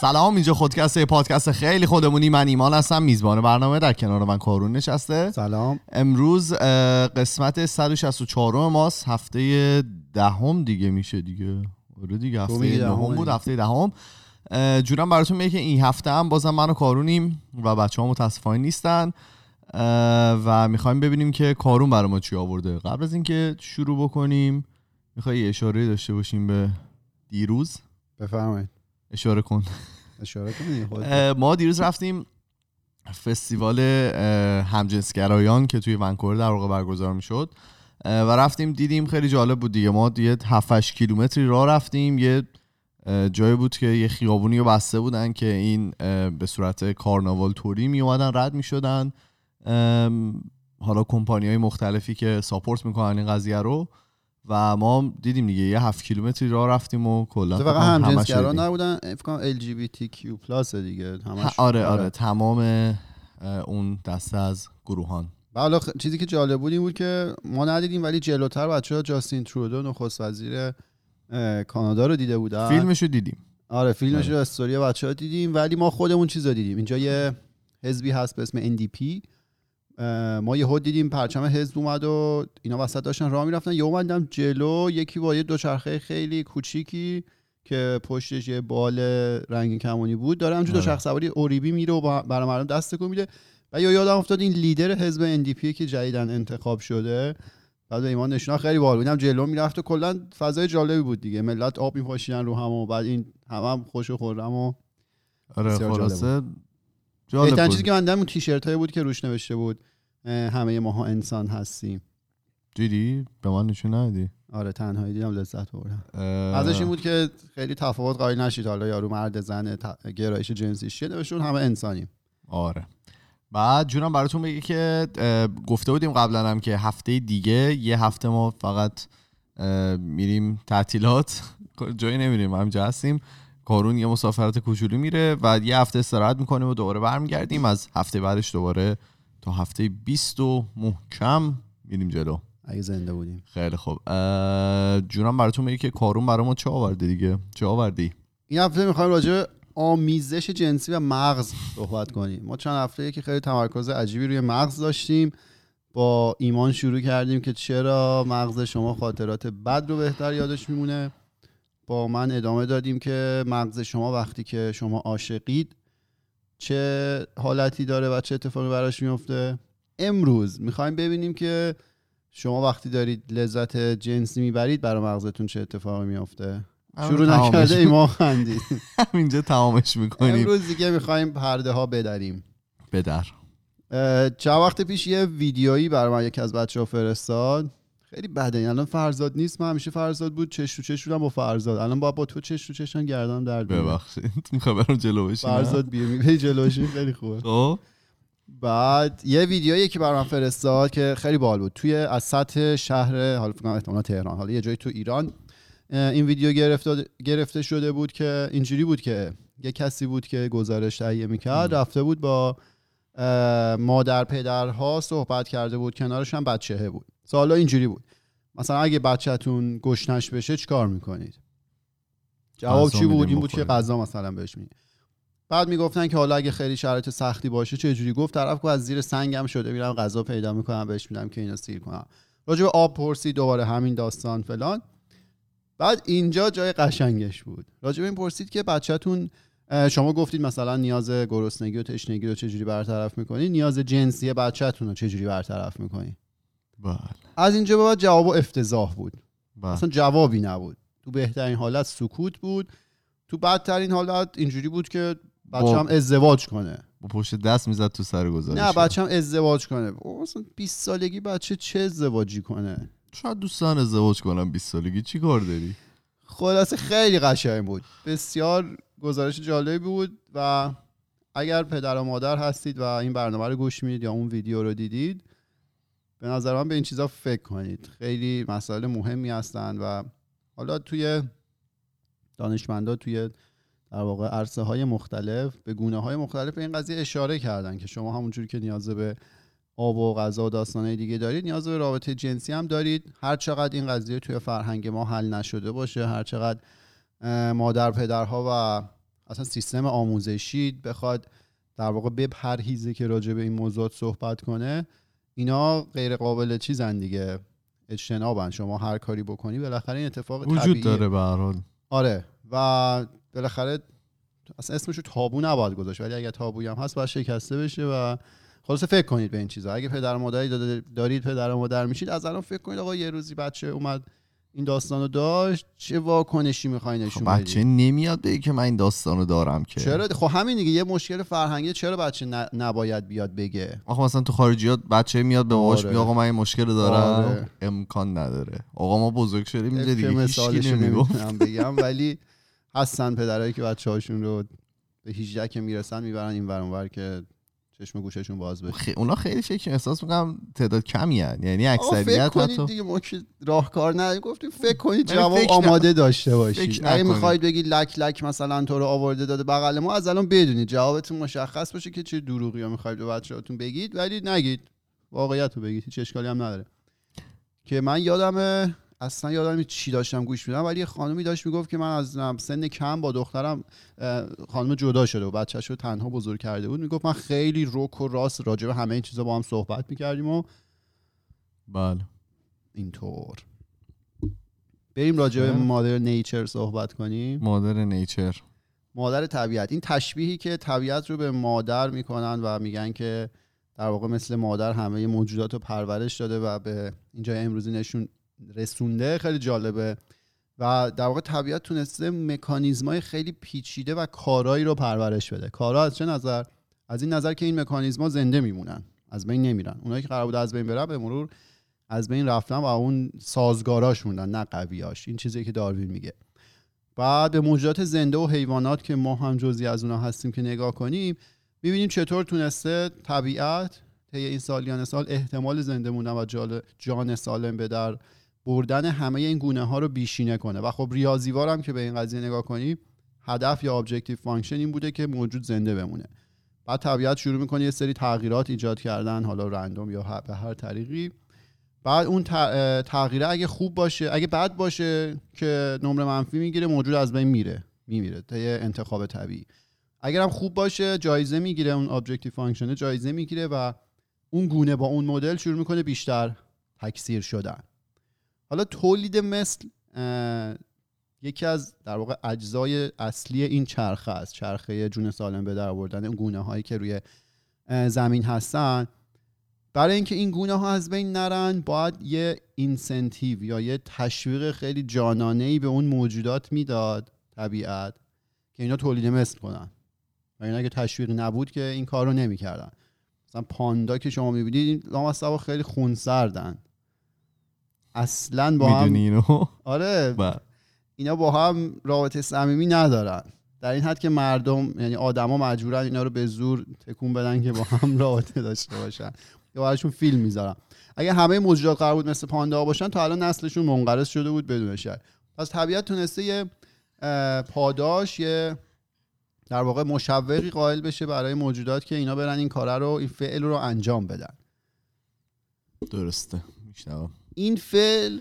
سلام اینجا خودکسته پادکست خیلی خودمونی. من ایمان هستم میزبان برنامه در کنار من کارون نشسته. سلام. امروز قسمت 164 ماست. هفته دهم دیگه میشه دیگه. آره دیگه هفته دهم بود هفته دهم. جورم براتون میگه که این هفته هم بازم من و کارونیم و بچه ها متاسفانه نیستن. و می‌خوایم ببینیم که کارون برای ما چی آورده. قبل از اینکه شروع بکنیم می‌خوای اشاره داشته باشیم به دیروز؟ بفرمایید. اشاره کن. اشاره ما دیروز رفتیم فستیوال همجنسگرایان که توی ونکوور در واقع برگزار می‌شد. و رفتیم دیدیم خیلی جالب بود دیگه. ما یه 7 کیلومتری راه رفتیم. یه جایی بود که یه خیابونی رو بسته بودن که این به صورت کارناوال توری می اومدن رد می شدن حالا کمپانی های مختلفی که ساپورت می‌کنن این قضیه رو. و ما دیدیم دیگه یه هفت کیلومتری راه رفتیم و کلا فقط هم نبودن فکر LGBT پلاس دیگه همش آره آره. تمام اون دسته از گروهان. حالا چیزی که جالب بود این بود که ما ندیدیم ولی جلوتر بچه ها جاستین ترودو نخست وزیر کانادا رو دیده بودن. فیلمشو دیدیم. آره فیلمش رو آره. استوری بچه ها دیدیم ولی ما خودمون چیز رو دیدیم. اینجا یه حزبی هست به اسم NDP ما یه دیدیم پرچم حزب اومد و اینا وسط داشتن راه می‌رفتن. یه اومدم جلو یکی با یه دوچرخه خیلی کوچیکی که پشتش یه بال رنگ کمونی بود داره همجور دوچرخه سواری اوریبی میره و برای مردم دست تکون میده. و یا یادم افتاد این لیدر حزب NDP که جدیدن انتخاب شده. بعد به ایمان نشونا خیلی بال بودم جلو می‌رفت و کلا فضای جالبی بود دیگه. ملت آب میپاشیدن رو هم و بعد این هم, هم خوش و خورم و آره خلاصه بهترین چیزی که من دیدم تیشرت هایی بود که روش نوشته بود. همه ماها انسان هستیم. دیدی؟ به من نشون ندی آره تنهایی دیدم لذت بردم. ازش این بود که خیلی تفاوت قائل نشید. حالا یارو مرد زن گرایش جنسی چیه؟ نوشتون همه انسانیم. آره. بعد جونم براتون بگه که گفته بودیم قبلا هم که هفته دیگه یه هفته ما فقط میریم تعطیلات. جایی نمیریم همجا هستیم. کارون یه مسافرت کوچولو میره و یه هفته استراحت می‌کنیم و دوباره برمیگردیم. از هفته بعدش دوباره تا هفته 20 و محکم میریم جلو. اگه زنده بودیم. خیلی خوب. جونم براتون میگه که کارون برای ما چه آورده دیگه؟ چه آوردی؟ این هفته می‌خوایم راجع آمیزش جنسی و مغز صحبت کنیم. ما چند هفته که خیلی تمرکز عجیبی روی مغز داشتیم. با ایمان شروع کردیم که چرا مغز شما خاطرات بد رو بهتر یادش میمونه. با من ادامه دادیم که مغز شما وقتی که شما عاشقید چه حالتی داره و چه اتفاقی براش میفته. امروز می‌خوایم ببینیم که شما وقتی دارید لذت جنسی می‌برید برای مغزتون چه اتفاقی میفته شروع نکرده ای ما خندید همینجا تمامش می‌کنیم. امروز دیگه می‌خوایم پرده ها بدریم. بدر. چند وقت پیش یه ویدیویی برای من یکی از بچه ها فرستاد. خیلی بده. الان فرزاد نیست. من همیشه فرزاد بود. چش تو چش با فرزاد. الان با با تو چش تو چشم گردم در ببخشید. می‌خوام برم جلو بشین فرزاد بیا می جلو خیلی خوبه. خب. بعد یه ویدیویی که برام فرستاد که خیلی بال بود. توی از سطح شهر حالا فکر کنم تهران. حالا یه جایی تو ایران این ویدیو گرفته گرفته شده بود که اینجوری بود که یه کسی بود که گزارش تهیه می‌کرد رفته بود با مادر پدرها صحبت کرده بود. کنارش هم بچهه بود. سوالا اینجوری بود. مثلا اگه بچهتون گشنش بشه چیکار می‌کنید؟ جواب چی بود؟ این بود که غذا مثلا بهش می‌دید بعد می‌گفتن که حالا اگه خیلی شرایط سختی باشه چه جوری؟ گفت طرف از زیر سنگم شده میرم غذا پیدا می‌کنم بهش میدم که اینو سیر کنم. راجع به آب پرسی دوباره همین داستان فلان. بعد اینجا جای قشنگش بود. راجع به این پرسید که بچهتون شما گفتید مثلا نیاز گرسنگی و تشنگی رو چجوری برطرف می‌کنید نیاز جنسی بچهتون رو چجوری برطرف می‌کنید بله. از اینجا به بعد جواب افتضاح بود. بله. اصلا جوابی نبود. تو بهترین حالت سکوت بود. تو بدترین حالت اینجوری بود که بچه هم ازدواج کنه. با پشت دست می‌زد تو سر گذارش. نه بچه هم ازدواج کنه. اصلا 20 سالگی بچه چه ازدواجی کنه؟ شاید دوستان ازدواج کنم 20 سالگی. چی کار داری؟ خلاصه خیلی قشنگ بود. بسیار گزارش جالبی بود و اگر پدر و مادر هستید و این برنامه رو گوش می‌دید یا اون ویدیو رو دیدید به نظر من به این چیزا فکر کنید. خیلی مسائل مهمی هستند و حالا توی دانشمندا توی در واقع عرصه های مختلف به گونه های مختلف به این قضیه اشاره کردن که شما همونجوری که نیاز به آب و غذا و داستانهای دیگه دارید نیاز به رابطه جنسی هم دارید. هر چقدر این قضیه توی فرهنگ ما حل نشده باشه هر چقدر مادر پدرها و اصلا سیستم آموزشی بخواد در واقع بپرهیزه که راجع به این موضوعات صحبت کنه اینا غیر قابل چیزن دیگه. اجتنابن. شما هر کاری بکنی بالاخره این اتفاق وجود طبیعیه. داره به هر حال. آره. و بالاخره اصلا اسمشو تابو نباید گذاشت. ولی اگه تابوی هم هست باید شکسته بشه و خلاصه فکر کنید به این چیزا. اگه پدر مادری دارید پدر مادر میشید از الان فکر کنید آقا یه روزی بچه اومد این داستانو داشت چه واکنشی می‌خوای نشون خب بدی بچه نمیاد بگه که من این داستانو دارم که. چرا؟ خب همین دیگه یه مشکل فرهنگی چرا بچه ن- نباید بیاد بگه؟ آخه مثلا تو خارجیات بچه میاد به باباش آره. میگه آقا من این مشکل رو دارم آره. امکان نداره. آقا ما بزرگ شدیم اینجا دیگه نمی‌گفت. نمی‌تونم بگم ولی هستن پدرایی که بچه هاشون رو به 18 که می‌رسن می‌برن این ور که چشم گوششون باز بشه. خی... اونا خیلی فکر احساس می‌کنم تعداد کمی هن. یعنی آقا فکر اکثریت کنید حتی دیگه ما که راهکار نداریم گفتیم فکر کنید جواب آماده داشته باشید. اگه. می‌خواید بگید لک لک مثلا تو رو آورده داده بغل ما از الان بدونید. جوابتون مشخص باشه که چه دروغی ها می‌خواید به بچه‌هاتون بگید ولی نگید. واقعیت رو بگید. هیچ اشکالی هم نداره. که من یادم اصلا یادم چی داشتم گوش میدم ولی یه خانومی داشت می‌گفت که من از سن کم با دخترم خانم جدا شده و بچه‌ش رو تنها بزرگ کرده بود. می‌گفت من خیلی روک و راست راجع به همه این چیزا با هم صحبت می‌کردیم و بله. اینطور. بریم راجع به. مادر نیچر صحبت کنیم. مادر نیچر. مادر طبیعت. این تشبیهی که طبیعت رو به مادر می‌کنن و میگن که در واقع مثل مادر همه موجودات رو پرورش داده و به اینجا امروزی نشون رسونده خیلی جالبه. و در واقع طبیعت تونسته مکانیزمای خیلی پیچیده و کارایی رو پرورش بده. کارا از چه نظر؟ از این نظر که این مکانیزما زنده میمونن از بین نمیرن. اونایی که قرار بود از بین برن به مرور از بین رفتن و اون سازگاراش موندن نه قویاش. این چیزی که داروین میگه. بعد به موجودات زنده و حیوانات که ما هم جزی از اونها هستیم که نگاه کنیم می‌بینیم چطور تونسته طبیعت طی این سالیان سال احتمال زنده موندن و جان سالم به در بردن همه این گونه ها رو بیشینه کنه. و خب ریاضیوار هم که به این قضیه نگاه کنیم هدف یا objective function این بوده که موجود زنده بمونه. بعد طبیعت شروع می‌کنه یه سری تغییرات ایجاد کردن حالا random یا به هر طریقی. بعد اون تغییره اگه خوب باشه اگه بد باشه که نمره منفی می‌گیره موجود از بین میره میمیره. طی انتخاب طبیعی. اگر هم خوب باشه جایزه می‌گیره اون objective function جایزه می‌گیره و اون گونه با اون مدل شروع می‌کنه بیشتر تکثیر شدن. حالا تولید مثل یکی از در واقع اجزای اصلی این چرخه است چرخه جون سالم به در آوردن اون گونه هایی که روی زمین هستن. برای اینکه این گونه ها از بین نرن باید یه اینسنتیو یا یه تشویق خیلی جانانه ای به اون موجودات می‌داد طبیعت که اینا تولید مثل کنن. و اینا اگه تشویق نبود که این کار رو نمی‌کردن. مثلا پاندا که شما می‌بینید لامصبا خیلی خونسردن. اصلا با هم اینو؟ آره. بله. اینا با هم رابطه صمیمی ندارن. در این حد که مردم یعنی آدما مجبورن اینا رو به زور تکون بدن که با هم رابطه داشته باشن. یا براشون فیلم می‌ذارن. اگه همه موجودات قرار بود مثل پاندا باشن تا الان نسلشون منقرض شده بود بدون شک. پس طبیعت تونسته یه پاداش یه در واقع مشوقی قائل بشه برای موجودات که اینا برن این کاره رو این فعل رو انجام بدن. درسته. میشنوم. این فعل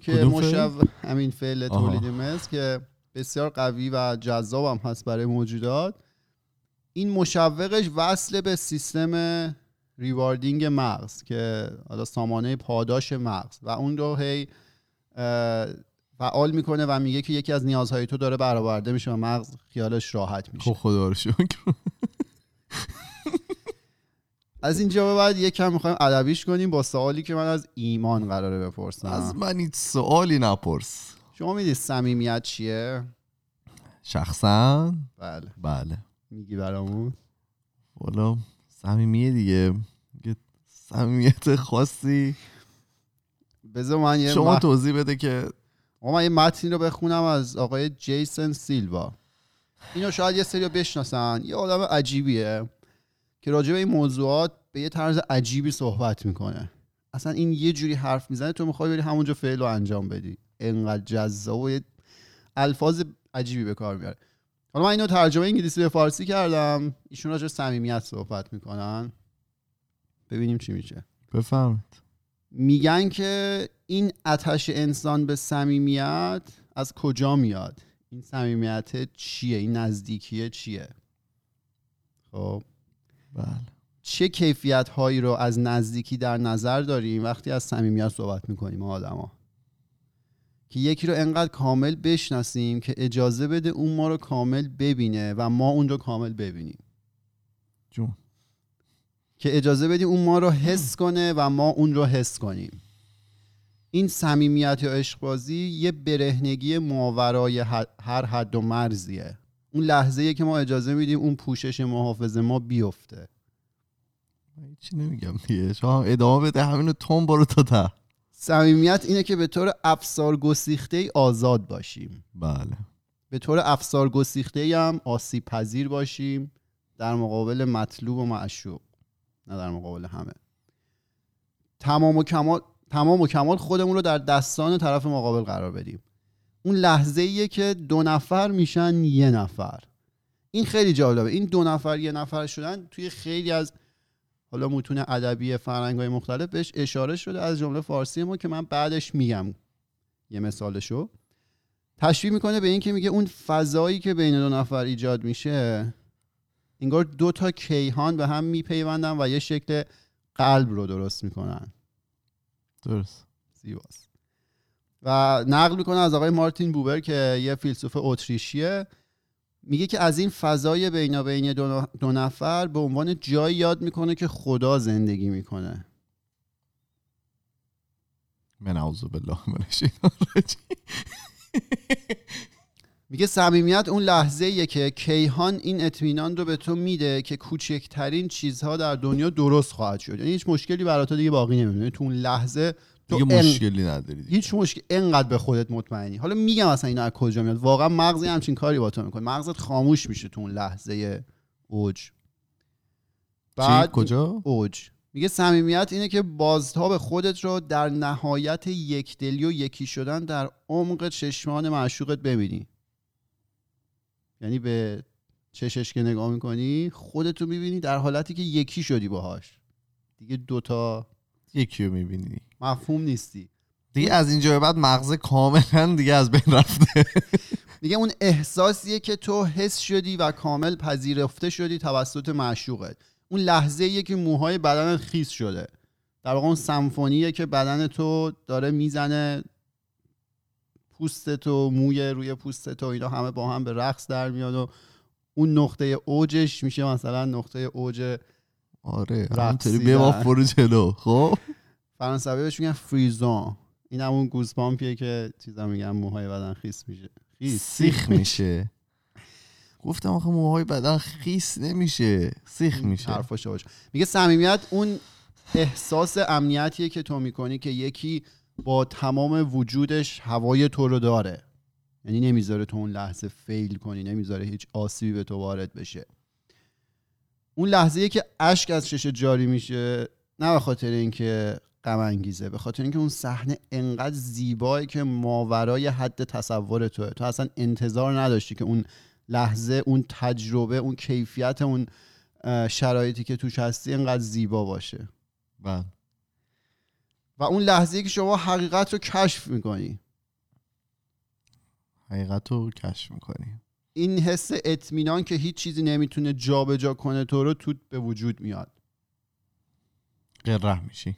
که؟ مشو... همین فعل. تولید مثل که بسیار قوی و جذاب هم هست برای موجودات این مشوقش وصل به سیستم ریواردینگ مغز که حالا سامانه پاداش مغز و اون رو هی فعال می‌کنه و میگه که یکی از نیازهای تو داره برآورده میشه و مغز خیالش راحت میشه خب خدا رو شکر از اینجا به بعد یکم می‌خوایم ادبیش کنیم با سوالی که من از ایمان قراره بپرسم. از من هیچ سوالی نپرس. شما می‌دید صمیمیت چیه؟ شخصا؟ بله. بله. میگی برامون؟ والا صمیمیه دیگه. یه صمیمیت خاصی. بذار من یه شما مت- توضیح بده که من یه متنی رو بخونم از آقای جیسن سیلوا. اینو شاید یه سری بشناسن. یه آدم عجیبیه. که راجع به این موضوعات به یه طرز عجیبی صحبت می‌کنه. اصلا این یه جوری حرف می‌زنه تو می‌خوای بری همونجا فعل رو انجام بدی. انقدر جذاب و یه الفاظ عجیبی به کار میاره حالا من اینو ترجمه انگلیسی به فارسی کردم. ایشون راجع صمیمیت صحبت می‌کنن. ببینیم چی میشه. بفهمید میگن که این اتش انسان به صمیمیت از کجا میاد؟ این صمیمیت چیه؟ این نزدیکیه چیه؟ خب. بله. چه کیفیت هایی رو از نزدیکی در نظر داریم وقتی از صمیمیت صحبت می‌کنیم ما آدما؟ که یکی رو انقدر کامل بشناسیم که اجازه بده اون ما رو کامل ببینه و ما اون رو کامل ببینیم. جون. که اجازه بدیم اون ما رو حس کنه و ما اون رو حس کنیم. این صمیمیت یا عشق بازی یه برهنگی ماورای هر حد و مرزیه. اون لحظه که ما اجازه میدیم اون پوشش محافظ ما بیفته. چی نمیگم دیگه. شما ادامه بده همینو تون برو تا ته. صمیمیت اینه که به طور افسار گسیخته ای آزاد باشیم. بله. به طور افسار گسیخته ای هم آسیب پذیر باشیم. در مقابل مطلوب و معشوق. نه در مقابل همه. تمام و کمال تمام و کمال خودمون رو در دستان طرف مقابل قرار بدیم. اون لحظه ایه که دو نفر میشن یه نفر. این خیلی جالبه. این دو نفر یه نفر شدن توی خیلی از حالا متون ادبی فرهنگ های مختلف بهش اشاره شده از جمله فارسی ما که من بعدش میگم. یه مثالشو. تشبیه می‌کنه به این که میگه اون فضایی که بین دو نفر ایجاد میشه انگار دو تا کیهان به هم میپیوندن و یه شکل قلب رو درست می‌کنن. درست. زیباست. و نقل می‌کنه از آقای مارتین بوبر که یه فیلسوف اتریشیه. میگه که از این فضای بینابین دو, نفر به عنوان جایی یاد می‌کنه که خدا زندگی می‌کنه. من اعوذ بالله من میگه صمیمیت اون لحظه ایه که کیهان این اطمینان رو به تو میده که کوچکترین چیزها در دنیا درست خواهد شد. یعنی هیچ مشکلی برای تو دیگه باقی نمیمونه. یعنی تو اون لحظه دیگه مشکلی نداری دیگه. هیچ مشکل انقدر به خودت مطمئنی. حالا میگم اصلا اینا از کجا میاد. واقعا مغزی همچین کاری با تو می‌کنه. مغزت خاموش میشه تو اون لحظه اوج. بعد کجا؟ اوج. میگه صمیمیت اینه که بازتاب خودت رو در نهایت یکدلی و یکی شدن در عمق چشمان معشوقت ببینی. یعنی به چشش که نگاه می‌کنی خودتو می‌بینی در حالتی که یکی شدی باهاش. دیگه دوتا یکی رو می‌بینی. مفهوم نیستی. دیگه از اینجا به بعد مغز کاملا دیگه از بین رفته. دیگه اون احساسیه که تو حس شدی و کامل پذیرفته شدی توسط معشوقت. اون لحظه ایه که موهای بدنت خیس شده. در واقع اون سمفونیه که بدن تو داره می‌زنه پوست تو موی روی پوست تو اینا همه با هم به رقص در میاد و اون نقطه اوجش میشه مثلا نقطه اوج آره همینطوری بیا فرو جلو خب؟ فرانسوی بهش میگن فریزون. این همون گوزپامپیه که چیزا میگن موهای بدن خیس میشه. خیس. سیخ میشه. گفتم آخه موهای بدن خیس نمیشه. سیخ میشه. حرفش باشه میگه صمیمیت اون احساس امنیتیه که تو می‌کنی که یکی با تمام وجودش هوای تو رو داره. یعنی نمی‌ذاره تو اون لحظه فیل کنی نمی‌ذاره هیچ آسیبی به تو وارد بشه. اون لحظه که اشک از چش جاری میشه نه به خاطر اینکه غم انگیزه به خاطر اینکه اون صحنه انقدر زیبایی که ماورای حد تصور توه. تو اصلا انتظار نداشتی که اون لحظه اون تجربه اون کیفیت اون شرایطی که توش هستی انقدر زیبا باشه. بله. و اون لحظه که شما حقیقت رو کشف می‌کنی. حقیقت رو کشف می‌کنی. این حس اطمینان که هیچ چیزی نمی‌تونه جابجا کنه تو رو تو به وجود میاد. قره میشی.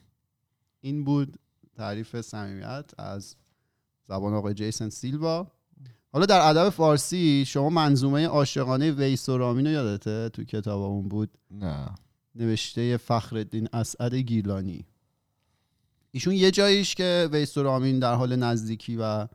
این بود تعریف صمیمیت از زبان آقای جیسن سیلوا. حالا در ادب فارسی شما منظومه عاشقانه ویس و رامین رو یادته؟ تو کتابمون بود. نه. نوشته فخرالدین اسعد گیلانی. ایشون یه جاییش که ویس و رامین در حال نزدیکی و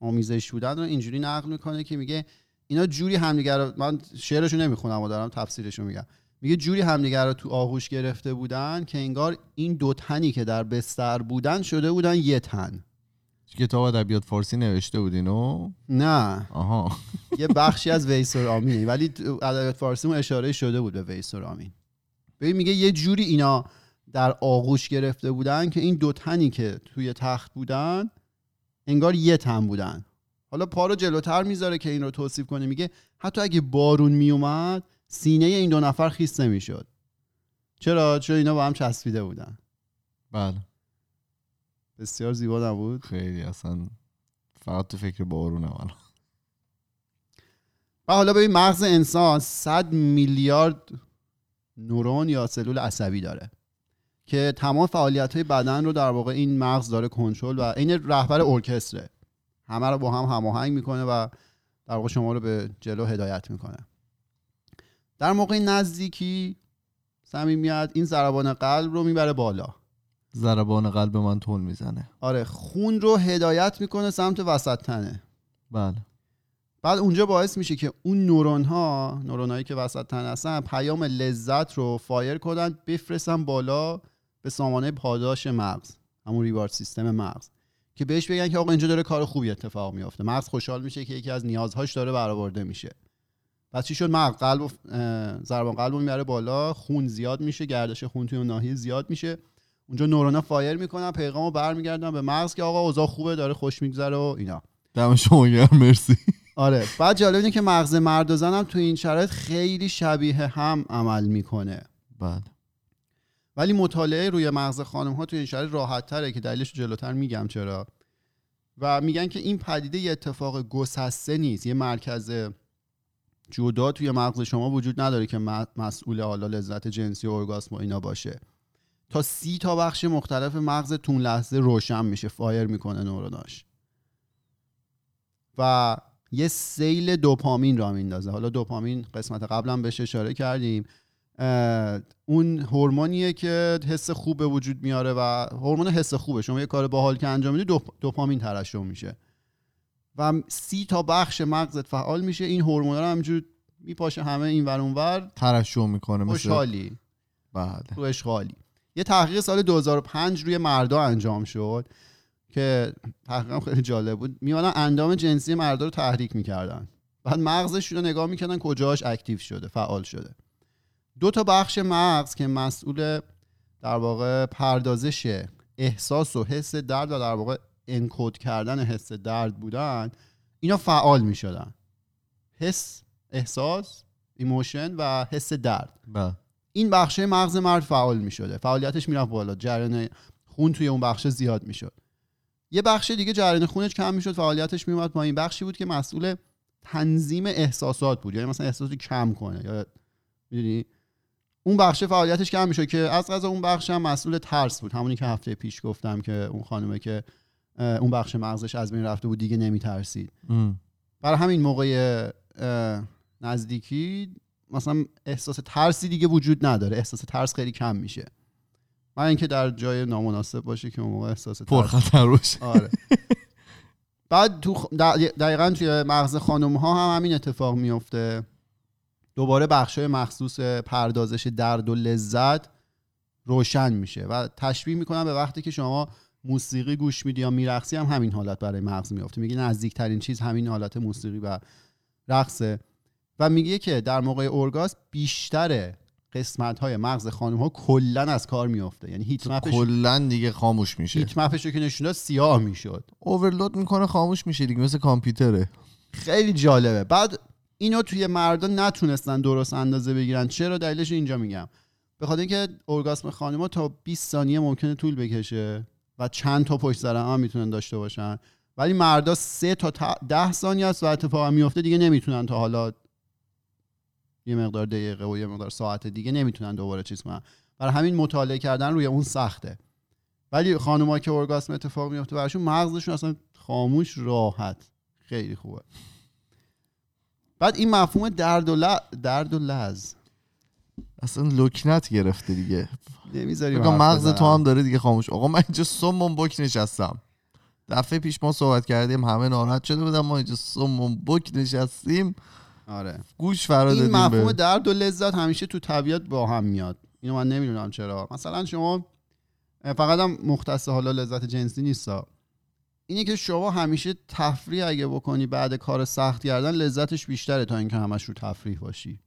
آمیزش بودن رو اینجوری نقل می‌کنه که میگه اینا جوری همدیگر رو من شعرشو نمی‌خونم و دارم تفسیرشو میگم. میگه جوری همدیگر رو تو آغوش گرفته بودن که انگار این دو تنی که در بستر بودن شده بودن یه تن. کتاب ادبیات فارسی نوشته بودینو نه. آها. یه بخشی از ویس و رامینه ولی ادبیات فارسی اون اشاره شده بود به ویس و رامین ببین میگه یه جوری اینا در آغوش گرفته بودن که این دو تنی که توی تخت بودن انگار یه تن بودن. حالا پا رو جلوتر می‌ذاره که این رو توصیف کنه. میگه حتی اگه بارون میومد سینه این دو نفر خیس نمی‌شد. چرا؟ چون اینا با هم چسبیده بودن. بله. بسیار زیبا نبود؟ خیلی اصلا فقط تو فکر بارون الان. و حالا ببین مغز انسان 100 میلیارد نورون یا سلول عصبی داره که تمام فعالیت های بدن رو در واقع این مغز داره کنترل و این رهبر ارکستره. همه رو با هم هماهنگ می‌کنه و در واقع شما رو به جلو هدایت می‌کنه. در موقع نزدیکی صمیمیت این ضربان قلب رو می‌بره بالا. ضربان قلب من تون می‌زنه. آره خون رو هدایت می‌کنه سمت وسط تنه. بله. بعد اونجا باعث میشه که اون نورون ها نورون هایی که وسط تن هستن پیام لذت رو فایر کنن بفرستن بالا به سامانه پاداش مغز همون ریوارد سیستم مغز. که بهش بگن که آقا اینجا داره کار خوبی اتفاق میافته. مغز خوشحال میشه که یکی از نیازهاش داره برآورده میشه. پس چی شد؟ مغز قلب ضربان قلب می‌بره بالا خون زیاد میشه گردش خون توی اون ناحیه زیاد میشه. اونجا نورونا فایر می‌کنن پیغامو برمیگردن به مغز که آقا اوضاع خوبه داره خوش میگذره و اینا. دم شما گرم مرسی. آره. بعد جالب اینه که مغز مرد و زن هم تو این شرایط خیلی شبیه هم عمل می‌کنه. بله ولی مطالعه روی مغز خانم ها تو این شرایط راحت تره که دلیلش جلوتر میگم چرا. و میگن که این پدیده یه اتفاق گسسته نیست یه مرکز جدا توی مغز شما وجود نداره که مسئول حالا لذت جنسی و ارگاسم و اینا باشه. تا سی تا بخش مختلف مغز تون لحظه روشن میشه فایر می‌کنه نوروناش. و یه سیل دوپامین را میندازه. حالا دوپامین قسمت قبلا بهش اشاره کردیم. اون هورمونیه که حس خوب به وجود میاره و هورمون حس خوبه. شما یه کار باحال که انجام میدی دوپامین ترشح میشه. و سی تا بخش مغزت فعال میشه. این هورمون رو همجور میپاشه همه این ور اونور ترشح می‌کنه مثل خوشحالی. بله. رو اشغالی. یه تحقیق سال 2005 روی مردا انجام شد که تحقیقم خیلی جالب بود. میمانن اندام جنسی مردا رو تحریک می‌کردن. بعد مغزش رو نگاه می‌کردن کجاش اکتیو شده فعال شده. دو تا بخش مغز که مسئول در واقع پردازش احساس و حس درد و در واقع encode کردن حس درد بودن اینا فعال می‌شدن. حس احساس emotion و حس درد. بله. این بخش مغز مرد فعال می شده فعالیتش می‌رفت بالا. جریان خون توی اون بخش زیاد می‌شد. یه بخش دیگه جریان خونش کم می‌شد. فعالیتش میومد این بخشی بود که مسئول تنظیم احساسات بود. یعنی مثلا احساسات کم کنه. یا می‌دونی؟ اون بخش فعالیتش کم می‌شد که از غذا اون بخش هم مسئول ترس بود. همونی که هفته پیش گفتم که اون خانمه که اون بخش مغزش از بین رفته بود دیگه نمیترسید. برای همین موقع نزدیکی مثلا احساس ترسی دیگه وجود نداره. احساس ترس خیلی کم میشه. من اینکه در جای نامناسب باشه که اون موقع احساس ترس پرخطر باشه. آره. بعد تو دقیقا توی مغز خانم ها هم همین اتفاق میفته دوباره بخش های مخصوص پردازش درد و لذت روشن میشه و تشبیه می‌کنم به وقتی که شما موسیقی گوش میدی یا میرقصی هم همین حالت برای مغز میفته میگه نزدیکترین چیز همین حالت موسیقی و رقصه. و میگه که در موقع اورگاز بیشتر قسمت های مغز خانم ها کلا از کار میفته یعنی هیت مپش کلا دیگه خاموش میشه. هیت مپش رو که نشون داد سیاه می‌شد. اوورلود می‌کنه خاموش میشه دیگه مثل کامپیوتره. خیلی جالبه. بعد اینو توی مردان نتونستن درست اندازه بگیرن. چرا؟ دلیلش اینجا میگم. به خاطر اینکه اورگاسم خانم ها تا 20 ثانیه ممکنه طول بکشه. و چند تا پشت سر هم می‌تونن داشته باشن. ولی مردا سه تا ده ثانیه است و اتفاق میفته دیگه نمی‌تونن تا حالا یه مقدار دقیقه و یه مقدار ساعت دیگه نمی‌تونن دوباره چیز کنن. برای همین مطالعه کردن روی اون سخته. ولی خانم‌ها که اورگاسم اتفاق میفته براشون مغزشون اصلا خاموش راحت. خیلی خوبه. بعد این مفهوم درد و, ل... درد و اصلا لکنت گرفته دیگه. نمی‌ذاری مغز تو هم داره دیگه خاموش. آقا من اینجا سمم بک نشستم. دفعه پیش ما صحبت کردیم همه ناراحت شده بودم ما اینجا سمم بک نشستیم. آره. گوش فرا این مفهوم درد و لذت همیشه تو طبیعت با هم میاد. اینو من نمی‌دونم چرا. مثلا شما فقط هم مختص حالا لذت جنسی نیستا. اینه که شما همیشه تفریح اگه بکنی بعد کار سخت کردن لذتش بیشتره تا اینکه همش رو تفریح باشی.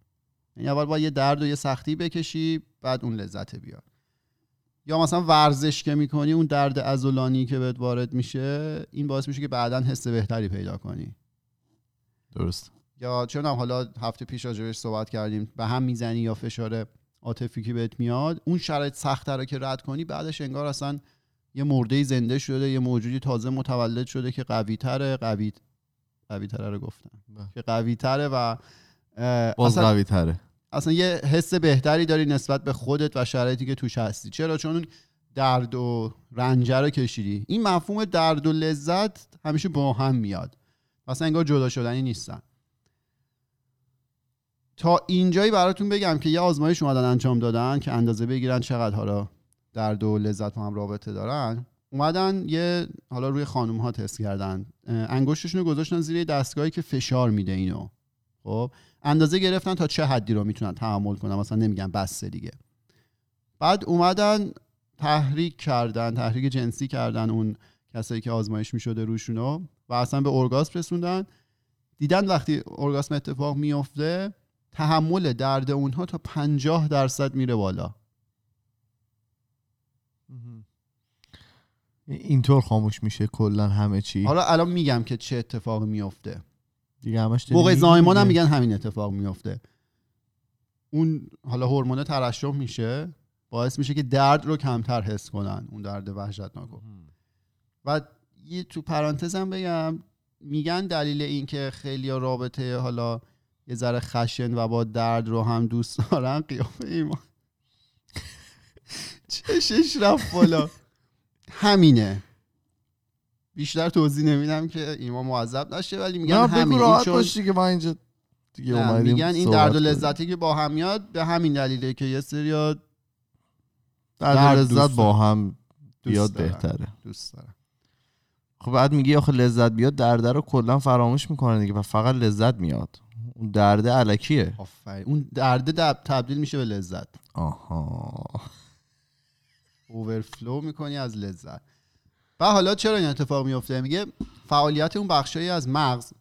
یعنی اول با یه درد و یه سختی بکشی بعد اون لذت بیاد یا مثلا ورزش که می‌کنی اون درد ازولانی که بهت وارد میشه این باعث میشه که بعدا حس بهتری پیدا کنی. درست. یا چون حالا هفته پیش راجبش صحبت کردیم به هم می‌زنی یا فشار عاطفی که بهت میاد اون شرایط سخت رو که رد کنی بعدش انگار اصلا یه مرده زنده شده یه موجودی تازه متولد شده که قوی تره قوی قوی تره رو گفتم. بله. که قوی تره و باز قوی تره اصلا یه حس بهتری داری نسبت به خودت و شرایطی که توش هستی. چرا؟ چون درد و رنجه رو کشیدی. این مفهوم درد و لذت همیشه با هم میاد. اصلا انگار جدا شدنی نیستن. تا اینجایی براتون بگم که یه آزمایش اومدن انجام دادن که اندازه بگیرن چقدر حالا درد و لذت با هم رابطه دارن اومدن یه حالا روی خانم ها تست کردن. انگشتشون رو گذاشتن زیر دستگاهی که فشار میده اینو. خب اندازه گرفتن تا چه حدی رو می‌تونن تحمل کنن؟ مثلا نمیگن بسه دیگه. بعد اومدن تحریک کردن تحریک جنسی کردن اون کسایی که آزمایش می‌شده روشونو و اصلا به ارگاسم رسوندن. دیدن وقتی ارگاسم اتفاق میفته تحمل درد اونها تا 50 درصد میره بالا. اینطور خاموش میشه کلا همه چی. حالا الان میگم که چه اتفاقی میفته دیگه همش موقع زایمان هم. میگن همین اتفاق میفته. اون حالا هورمون ترشح میشه باعث میشه که درد رو کمتر حس کنن اون درد وحشتناک. و یه تو پرانتزم بگم میگن دلیل این که خیلی رابطه حالا یه ذره خشن و با درد رو هم دوست دارن قیافه ایمان. چشش رفت بالا. همینه. بیشتر توضیح نمیدم که ایمان معذب نشه ولی میگن نه همین. راحت چون- باش دیگه ما اینجا دیگه نه، میگن این درد و. لذتی که با هم میاد به همین دلیله که یه سری درد و لذت با هم بیاد. بهتره. دوست دارن. خب بعد میگی آخه لذت بیاد درده رو کلا فراموش می‌کنه دیگه و فقط لذت میاد. اون درده الکیه. آفرین. اون درد دب- تبدیل میشه به لذت. آها. overflow می‌کنی از لذت. و حالا چرا این اتفاق میفته میگه فعالیت اون بخشایی از مغز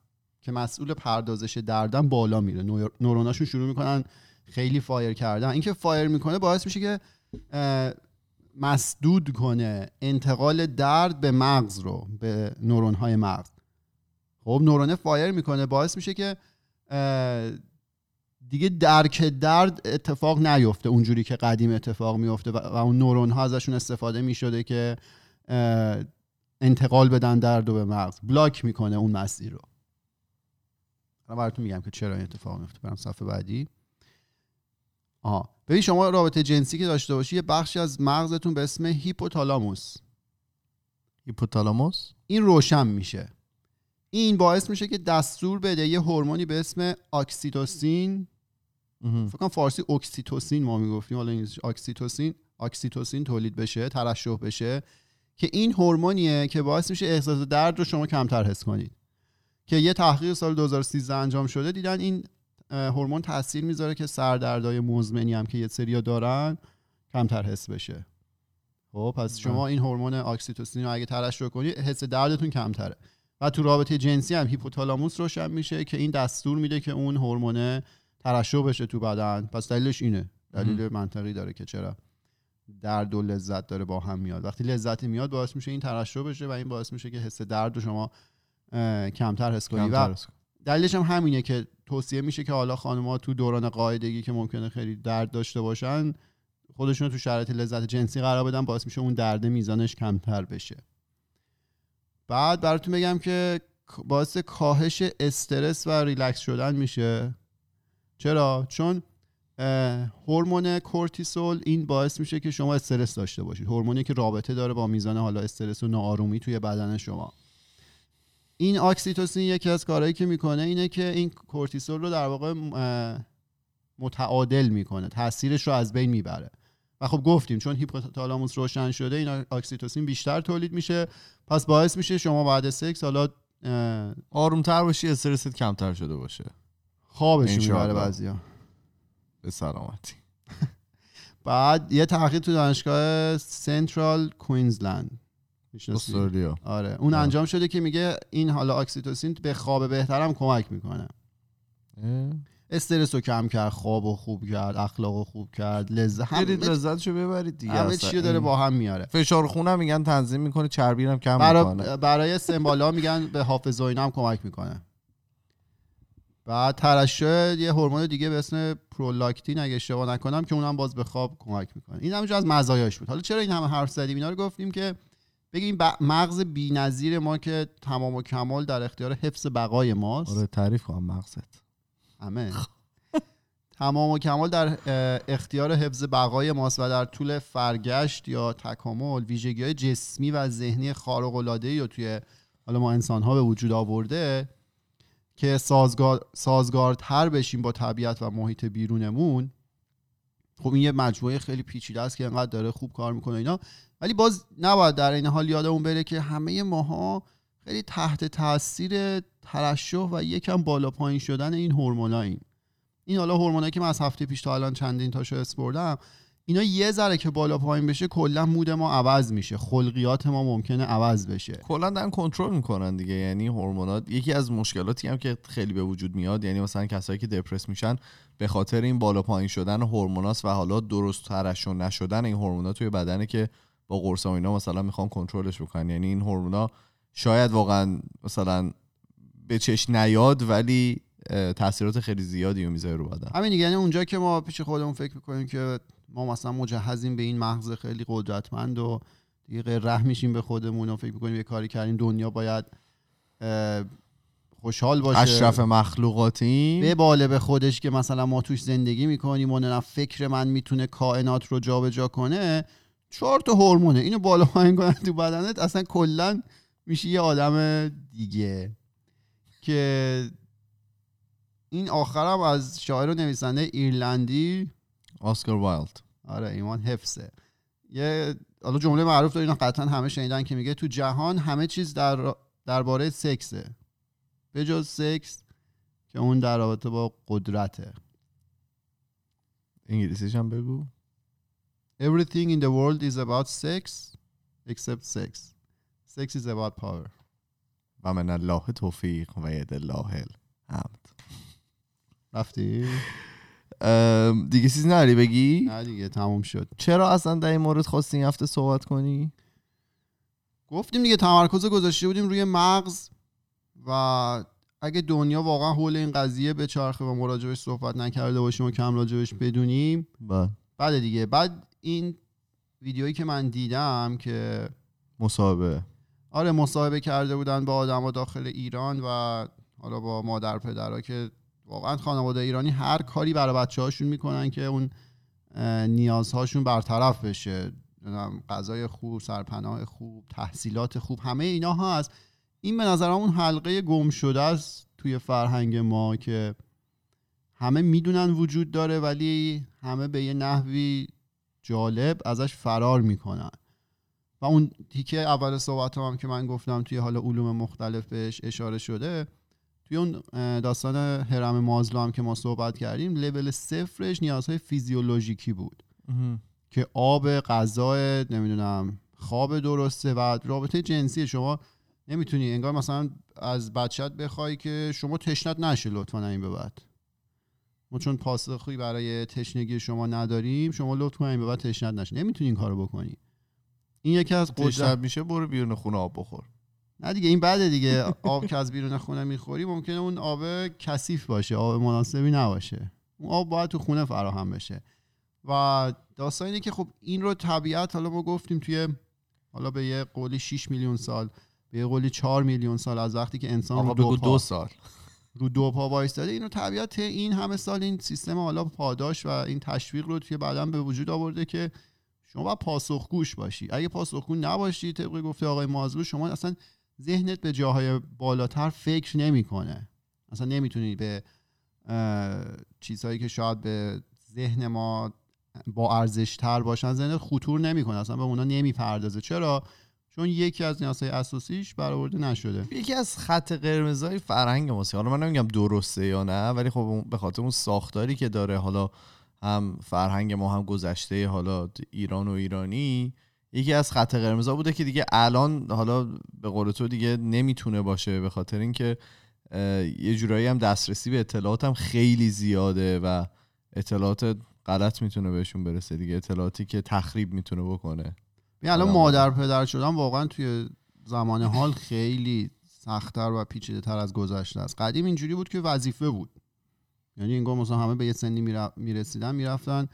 که مسئول پردازش دردن بالا میره. نور- نوروناشون شروع می‌کنن خیلی fire کردن. اینکه fire می‌کنه باعث میشه که مسدود کنه انتقال درد به مغز رو به نورون های مغز. خب نورونه فایر می‌کنه باعث میشه که دیگه درک درد اتفاق نیفته اونجوری که قدیم اتفاق میفته و اون نورون ها ازشون استفاده می‌شده که انتقال بدن درد رو به مغز. بلاک می‌کنه اون مسیر رو. الان براتون میگم که چرا این اتفاق میفته برم صفحه بعدی. آها. ببین شما رابطه جنسی که داشته باشی یه بخشی از مغزتون به اسم هیپوتالاموس. هیپوتالاموس؟ این روشن میشه. این باعث میشه که دستور بده یه هورمونی به اسم اکسیتوسین. فکر کنم فارسی اکسیتوسین ما می‌گفتیم. حالا انگلیسی oxytocin oxytocin تولید بشه ترشح بشه. که این هورمونیه که باعث میشه احساس درد رو شما کمتر حس کنید. که یه تحقیق سال 2013 انجام شده دیدن این هورمون تاثیر می‌ذاره که سردردهای مزمنی هم که یه سریا دارن کمتر حس بشه. خب پس شما این هورمون اکسیتوسین رو اگه ترشح کنی حس دردتون کمتره. و تو رابطه جنسی هم هیپوتالاموس روشن میشه که این دستور میده که اون هورمون ترشح بشه تو بدن. پس دلیلش اینه. دلیل منطقی داره که چرا. درد و لذت داره با هم میاد. وقتی لذتی میاد باعث میشه این ترشح بشه و این باعث میشه که حس درد رو شما کمتر حس کنی. کمتر و است. دلیلش هم همینه که توصیه میشه که حالا خانم‌ها تو دوران قاعدگی که ممکنه خیلی درد داشته باشن خودشون رو تو شرایط لذت جنسی قرار بدن باعث میشه اون درد میزانش کمتر بشه. بعد براتون بگم که باعث کاهش استرس و ریلکس شدن میشه. چرا؟ چون هورمون کورتیسول این باعث میشه که شما استرس داشته باشید. هورمونی که رابطه داره با میزان حالا استرس و ناآرومی توی بدن شما. این اکسیتوسین یکی از کارهایی که می‌کنه اینه که این کورتیسول رو در واقع متعادل می‌کنه. تاثیرش رو از بین می‌بره. و خب گفتیم چون هیپوتالاموس روشن شده این اکسیتوسین بیشتر تولید میشه. پس باعث میشه شما بعد سکس حالا آرومتر باشی استرست کمتر شده باشه. خوابش. می‌بره بعضیا. به سلامتی بعد یه تحقیق تو دانشگاه سنترال کوینزلند؟ استرالیا آره اون آه. انجام شده که میگه این حالا اکسیتوسین به خواب بهترم کمک می‌کنه. استرس رو کم کرد خواب رو خوب کرد اخلاق رو خوب کرد لذت همه, لذتشو ببرید دیگه همه. چی داره با هم میاره فشار خونم میگن تنظیم می‌کنه چربی هم کم برا می‌کنه برای سمبالا میگن به حافظه و اینا هم کمک می‌کنه بعد ترشح یه هورمون دیگه به اسم پرولاکتین اگه اشتباه نکنم که اونم باز به خواب کمک می‌کنه. این همینجا از مزایاش بود. حالا چرا این همه حرف زدیم؟ اینا رو گفتیم که بگه این ب- مغز بی‌نظیر ما که تمام و کمال در اختیار حفظ بقای ماست. آره تعریف کنم مغزت. همه تمام و کمال در اختیار حفظ بقای ماست و در طول فرگشت یا تکامل ویژگی های جسمی و ذهنی خارق العاده یا توی حالا ما انسان ها به وجود آورده که سازگار سازگارتر بشیم با طبیعت و محیط بیرونمون خب این یه مجموعه خیلی پیچیده است که انقدر داره خوب کار می‌کنه اینا. ولی باز نباید در این حال یادمون بره که همه ماها خیلی تحت تاثیر ترشح و یکم بالا پایین شدن این هورموناییم این حالا هورمونایی که من از هفته پیش تا الان چندین تاشو اسپردم اینا یه ذره که بالا پایین بشه کلا مود ما عوض میشه. خلقیات ما ممکنه عوض بشه. کلا دارن کنترل می‌کنن دیگه. یعنی هورمونات یکی از مشکلاتی هم که خیلی به وجود میاد یعنی مثلا کسایی که دپرس میشن به خاطر این بالا پایین شدن هورموناست و حالا درست ترشح نشدن این هورمونا توی بدنه که با قرص و اینا مثلا می‌خوان کنترلش بکنن. یعنی این هورمونا شاید واقعا مثلا به چشم نیاد ولی تاثیرات خیلی زیادی رو می‌ذاره رو بدن. همین دیگه. یعنی اونجا که ما پیش خودمون فکر می‌کنیم که ما مثلا مجهزیم به این مغز خیلی قدرتمند و دیگه غیر رحم میشیم به خودمون و فکر می‌کنیم یه کاری کردیم دنیا باید خوشحال باشه. اشرف مخلوقاتیم. به باله به خودش که مثلا ما توش زندگی می‌کنیم و نه فکر من می‌تونه کائنات رو جابجا کنه. چهار تا هورمونه اینو بالا پایین کنن تو بدنت اصلا کلا میشه یه آدم دیگه. که این آخرم از شاعر و نویسنده ایرلندی آسکار وایلد آره ایمان حفظه یه حالا جمله معروف داره اینا قطعا همه شنیدن که میگه تو جهان همه چیز در درباره سکسه به جز سکس که اون در رابطه با قدرته انگلیسیش هم بگو Everything in the world is about sex except sex. Sex is about power. و من الله توفیق و ید الله الحمد رفتی؟ دیگه چیزی نداری بگی؟ نه دیگه تموم شد. چرا اصلا در این مورد خواستی این هفته صحبت کنی؟ گفتیم دیگه تمرکز گذاشته بودیم روی مغز و اگه دنیا واقعا حول این قضیه به چرخه و مراجبش صحبت نکرده باشیم و کم راجبش بدونیم بله. بعد دیگه. بعد این ویدیویی که من دیدم که مصاحبه. آره مصاحبه کرده بودن با آدما داخل ایران و حالا با مادر پدرها که واقعا خانواده ایرانی هر کاری برای بچه هاشون می‌کنن که اون نیازهاشون برطرف بشه. غذای خوب سرپناه خوب تحصیلات خوب همه اینا هست. این به نظرم اون حلقه گم شده است توی فرهنگ ما که همه می‌دونن وجود داره ولی همه به یه نحوی جالب ازش فرار می‌کنن. و اون تیکه اول صحبت هم که من گفتم توی حالا علوم مختلف بهش اشاره شده توی اون داستان هرم مازلو هم که ما صحبت کردیم لول صفرش نیازهای فیزیولوژیکی بود. که آب غذا نمی‌دونم خواب درسته و رابطه جنسی شما نمی‌تونی انگار مثلا از بچت بخوای که شما تشنت نشه لطفا این به بعد. ما چون پاسخی برای تشنگی شما نداریم شما لطفا این به بعد تشنت نشه. نمی‌تونی این کارو بکنی. این یکی از قدرت میشه برو بیرون خونه آب بخور. نه دیگه این بعد دیگه. آب که از بیرون خونه می‌خوری ممکنه اون آب کثیف باشه آب مناسبی نباشه. اون آب باید تو خونه فراهم بشه. و داستان اینه که خب این رو طبیعت حالا ما گفتیم توی حالا به یه قولی 6 میلیون سال به یه قولی 4 میلیون سال از وقتی که انسان رو دو, دو سال. رو دو پا وایستاده اینو طبیعت این همه سال این سیستم حالا پاداش و این تشویق رو توی بدن به وجود آورده که شما باید پاسخگوش باشی. اگه پاسخگو نباشی طبق گفته آقای مازلو شما اصلا ذهنت به جاهای بالاتر فکر نمی‌کنه. اصلا نمی‌تونی به چیزهایی که شاید به ذهن ما با ارزش تر باشن ذهنت خطور نمی‌کنه. اصلا به اونا نمی‌پردازه. چرا؟ چون یکی از نیازهای اساسیش برآورده نشده. یکی از خط قرمزای فرهنگ ماست. حالا من نمیگم درسته یا نه ولی خب به خاطر اون ساختاری که داره حالا هم فرهنگ ما هم گذشته حالا ایران و ایرانی یکی از خط قرمزا بوده که دیگه الان حالا به قول تو دیگه نمی‌تونه باشه به خاطر اینکه یه جورایی هم دسترسی به اطلاعات هم خیلی زیاده و اطلاعات غلط می‌تونه بهشون برسه دیگه اطلاعاتی که تخریب می‌تونه بکنه. ببین الان مادر پدر شدن واقعا توی زمان حال خیلی سختتر و پیچیده تر از گذشته است. قدیم اینجوری بود که وظیفه بود. یعنی انگار مثلا همه به یه سنی میر- می‌رسیدن می‌رفتن.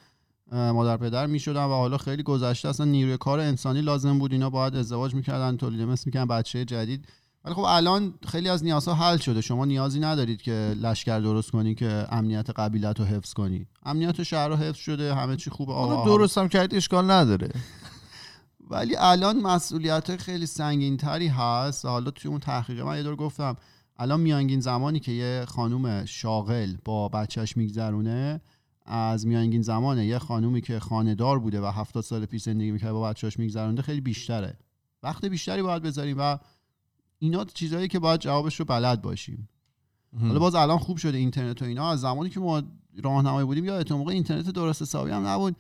مادر پدر می‌شدن و حالا خیلی گذشته اصلا نیروی کار انسانی لازم بود. اینا باید ازدواج می‌کردن تولید مثل می‌کردن بچه جدید. ولی خب الان خیلی از نیازها حل شده. شما نیازی ندارید که لشکر درست کنی که امنیت قبیلت رو حفظ کنی. امنیت شهر رو حفظ شده همه چی خوبه. آقا درست هم کرد اشکال نداره. ولی الان مسئولیت خیلی سنگین تری هست. حالا توی اون تحقیق من یه دور گفتم الان میانگین زمانی که یه خانوم شاغل با بچهش میگذرونه از میانگین زمان یه خانومی که خاندار بوده و هفتاد سال پیش زندگی می‌کرده با بچهاش میگذرونده خیلی بیشتره. وقت بیشتری باید بذاریم و اینا چیزهایی که باید جوابش رو بلد باشیم. حالا باز الان خوب شده اینترنت و اینا. از زمانی که ما راهنمایی بودیم یا موقع اینترنت درست حسابی هم نبود.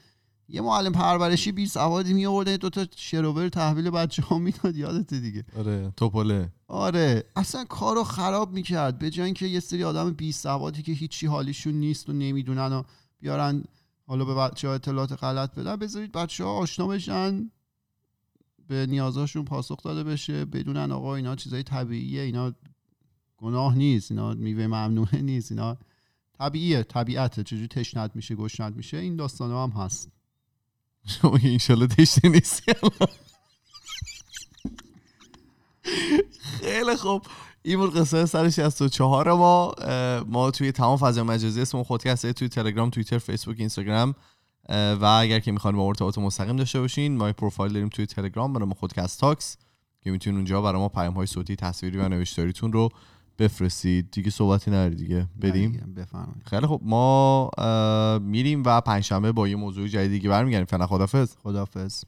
یه معلم پرورشی بی سوادی می آورد دو تا شروور تحویل بچه ها می‌داد. یادت دیگه. آره توپله. آره. اصلا کارو خراب می‌کرد. به جای اینکه یه سری آدم بی سوادی که هیچی حالیشون نیست و نمی‌دونن و بیارن حالا به بچه ها اطلاعات غلط بدن. بذارید بچه ها آشنا بشن به نیازاشون پاسخ داده بشه. بدونن آقا اینا چیزای طبیعیه اینا گناه نیست اینا میوه ممنوعه نیست اینا طبیعیه طبیعته. چجوری تشنت میشه گشنت میشه؟ این داستان هم هست. شما اینشالله تشنه نیستی. خیلی خوب. این بود قصه 164 ما ما توی تمام فضای مجازی اسم خودکسته توی تلگرام توییتر فیسبوک اینستاگرام و اگر که می‌خواین با ارتباط مستقیم داشته باشین ما پروفایل داریم توی تلگرام برای خودکست تاکس که می‌تونین اونجا برای ما پیام های صوتی تصویری و نوشتاریتون رو بفرستید. دیگه صحبتی نداری دیگه. بریم. خیلی خب ما میریم و پنجشنبه با یه موضوع جدیدی که برمیگردیم. فعلا خدافظ خدافظ